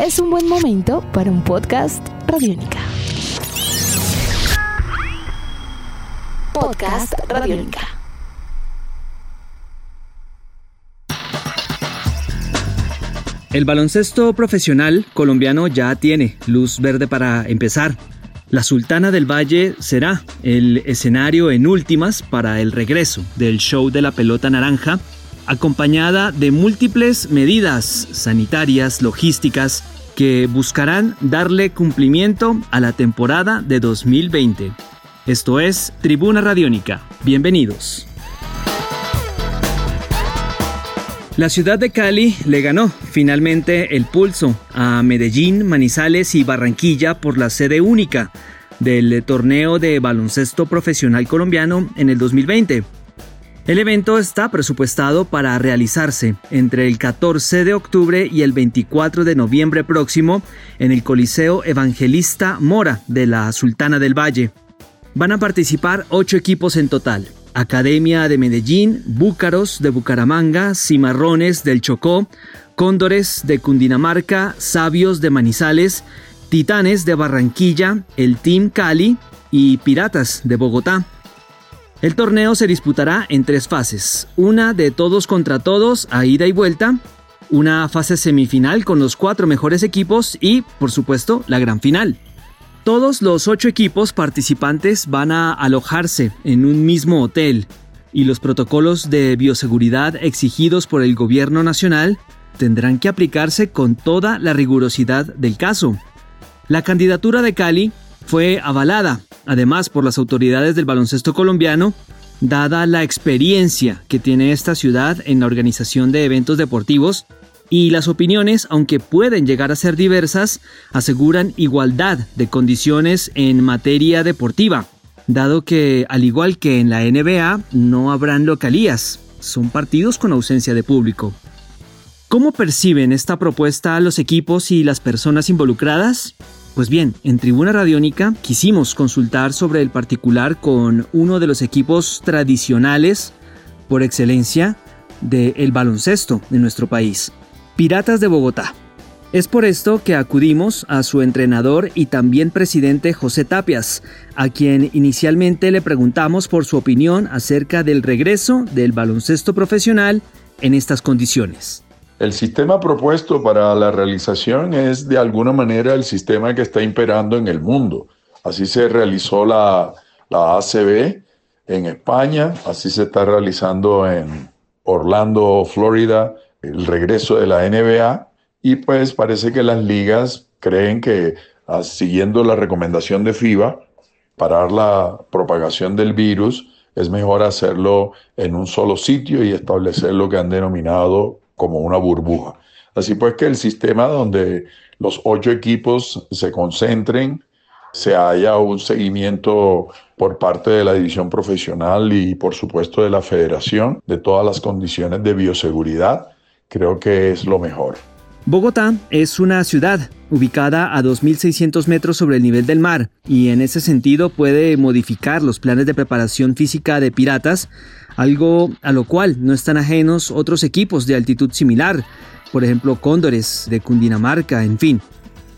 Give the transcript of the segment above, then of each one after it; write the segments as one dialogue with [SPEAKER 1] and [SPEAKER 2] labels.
[SPEAKER 1] es un buen momento para un podcast Radiónica. Podcast Radiónica.
[SPEAKER 2] El baloncesto profesional colombiano ya tiene luz verde para empezar. La Sultana del Valle será el escenario en últimas para el regreso del show de la pelota naranja, acompañada de múltiples medidas sanitarias, logísticas, que buscarán darle cumplimiento a la temporada de 2020. Esto es Tribuna Radiónica. Bienvenidos. La ciudad de Cali le ganó finalmente el pulso a Medellín, Manizales y Barranquilla por la sede única del torneo de baloncesto profesional colombiano en el 2020. El evento está presupuestado para realizarse entre el 14 de octubre y el 24 de noviembre próximo en el Coliseo Evangelista Mora de la Sultana del Valle. Van a participar ocho equipos en total. Academia de Medellín, Búcaros de Bucaramanga, Cimarrones del Chocó, Cóndores de Cundinamarca, Sabios de Manizales, Titanes de Barranquilla, el Team Cali y Piratas de Bogotá. El torneo se disputará en tres fases, una de todos contra todos a ida y vuelta, una fase semifinal con los cuatro mejores equipos y, por supuesto, la gran final. Todos los ocho equipos participantes van a alojarse en un mismo hotel y los protocolos de bioseguridad exigidos por el gobierno nacional tendrán que aplicarse con toda la rigurosidad del caso. La candidatura de Cali fue avalada, además, por las autoridades del baloncesto colombiano, dada la experiencia que tiene esta ciudad en la organización de eventos deportivos y las opiniones, aunque pueden llegar a ser diversas, aseguran igualdad de condiciones en materia deportiva, dado que, al igual que en la NBA, no habrán localías, son partidos con ausencia de público. ¿Cómo perciben esta propuesta los equipos y las personas involucradas? Pues bien, en Tribuna Radiónica quisimos consultar sobre el particular con uno de los equipos tradicionales por excelencia del baloncesto de nuestro país. Piratas de Bogotá. Es por esto que acudimos a su entrenador y también presidente José Tapias, a quien inicialmente le preguntamos por su opinión acerca del regreso del baloncesto profesional en estas condiciones.
[SPEAKER 3] El sistema propuesto para la realización es de alguna manera el sistema que está imperando en el mundo. Así se realizó la, la ACB en España, así se está realizando en Orlando, Florida, el regreso de la NBA y pues parece que las ligas creen que ah, siguiendo la recomendación de FIBA, parar la propagación del virus, es mejor hacerlo en un solo sitio y establecer lo que han denominado como una burbuja. Así pues que el sistema donde los ocho equipos se concentren, se haya un seguimiento por parte de la división profesional y por supuesto de la federación de todas las condiciones de bioseguridad creo que es lo mejor.
[SPEAKER 2] Bogotá es una ciudad ubicada a 2.600 metros sobre el nivel del mar y en ese sentido puede modificar los planes de preparación física de piratas, algo a lo cual no están ajenos otros equipos de altitud similar, por ejemplo Cóndores de Cundinamarca, en fin.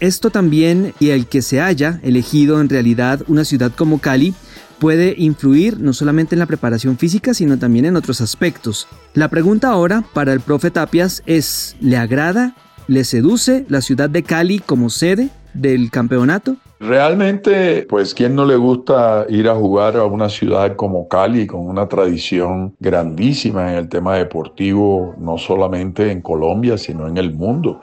[SPEAKER 2] Esto también y el que se haya elegido en realidad una ciudad como Cali puede influir no solamente en la preparación física, sino también en otros aspectos. La pregunta ahora para el profe Tapias es, ¿le agrada, le seduce la ciudad de Cali como sede del campeonato?
[SPEAKER 3] Realmente, pues, ¿quién no le gusta ir a jugar a una ciudad como Cali con una tradición grandísima en el tema deportivo, no solamente en Colombia, sino en el mundo?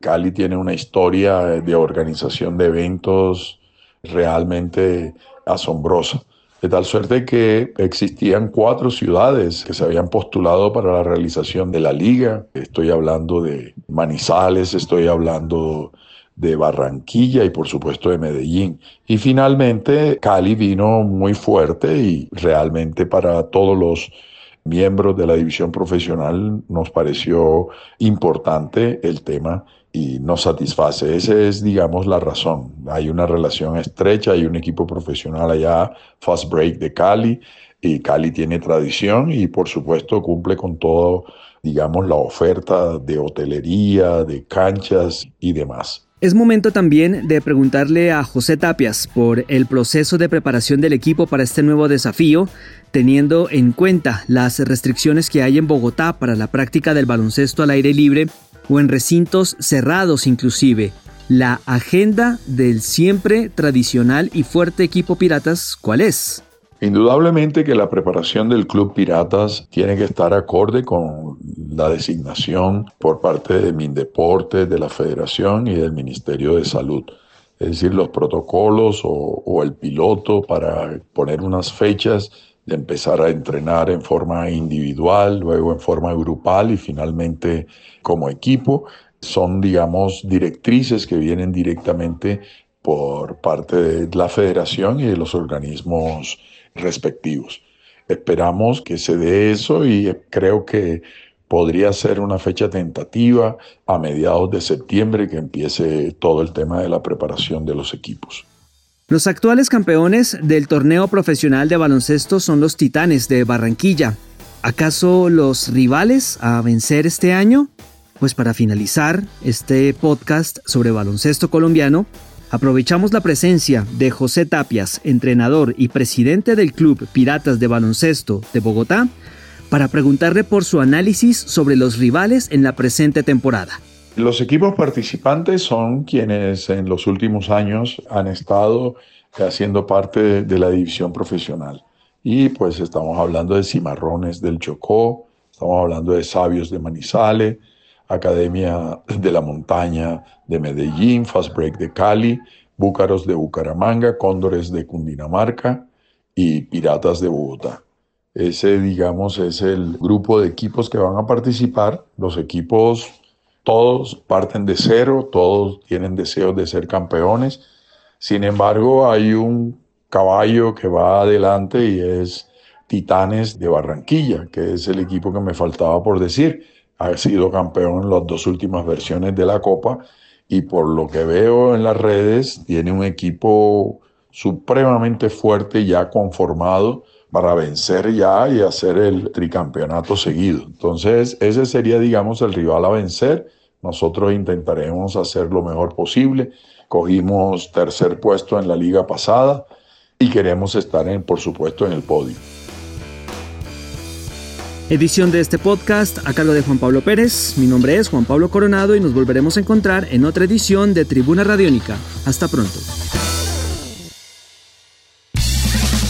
[SPEAKER 3] Cali tiene una historia de organización de eventos realmente asombrosa. De tal suerte que existían cuatro ciudades que se habían postulado para la realización de la liga. Estoy hablando de Manizales, estoy hablando de Barranquilla y por supuesto de Medellín. Y finalmente Cali vino muy fuerte y realmente para todos los miembros de la división profesional nos pareció importante el tema y nos satisface. Esa es, digamos, la razón. Hay una relación estrecha, hay un equipo profesional allá, Fast Break de Cali, y Cali tiene tradición y por supuesto cumple con todos digamos, la oferta de hotelería, de canchas y demás.
[SPEAKER 2] Es momento también de preguntarle a José Tapias por el proceso de preparación del equipo para este nuevo desafío, teniendo en cuenta las restricciones que hay en Bogotá para la práctica del baloncesto al aire libre o en recintos cerrados inclusive. La agenda del siempre tradicional y fuerte equipo Piratas, ¿cuál es?
[SPEAKER 3] Indudablemente que la preparación del Club Piratas tiene que estar acorde con la designación por parte de Mindeporte, de la Federación y del Ministerio de Salud. Es decir, los protocolos o, o el piloto para poner unas fechas de empezar a entrenar en forma individual, luego en forma grupal y finalmente como equipo, son, digamos, directrices que vienen directamente por parte de la federación y de los organismos respectivos. Esperamos que se dé eso y creo que podría ser una fecha tentativa a mediados de septiembre que empiece todo el tema de la preparación de los equipos.
[SPEAKER 2] Los actuales campeones del torneo profesional de baloncesto son los Titanes de Barranquilla. ¿Acaso los rivales a vencer este año? Pues para finalizar este podcast sobre baloncesto colombiano, Aprovechamos la presencia de José Tapias, entrenador y presidente del Club Piratas de Baloncesto de Bogotá, para preguntarle por su análisis sobre los rivales en la presente temporada.
[SPEAKER 3] Los equipos participantes son quienes en los últimos años han estado haciendo parte de la división profesional. Y pues estamos hablando de Cimarrones del Chocó, estamos hablando de Sabios de Manizales, Academia de la Montaña de Medellín, Fast Break de Cali, Búcaros de Bucaramanga, Cóndores de Cundinamarca y Piratas de Bogotá. Ese, digamos, es el grupo de equipos que van a participar. Los equipos, todos parten de cero, todos tienen deseos de ser campeones. Sin embargo, hay un caballo que va adelante y es Titanes de Barranquilla, que es el equipo que me faltaba por decir ha sido campeón en las dos últimas versiones de la Copa y por lo que veo en las redes tiene un equipo supremamente fuerte ya conformado para vencer ya y hacer el tricampeonato seguido. Entonces ese sería digamos el rival a vencer. Nosotros intentaremos hacer lo mejor posible. Cogimos tercer puesto en la liga pasada y queremos estar en, por supuesto en el podio.
[SPEAKER 2] Edición de este podcast a cargo de Juan Pablo Pérez. Mi nombre es Juan Pablo Coronado y nos volveremos a encontrar en otra edición de Tribuna Radiónica. Hasta pronto.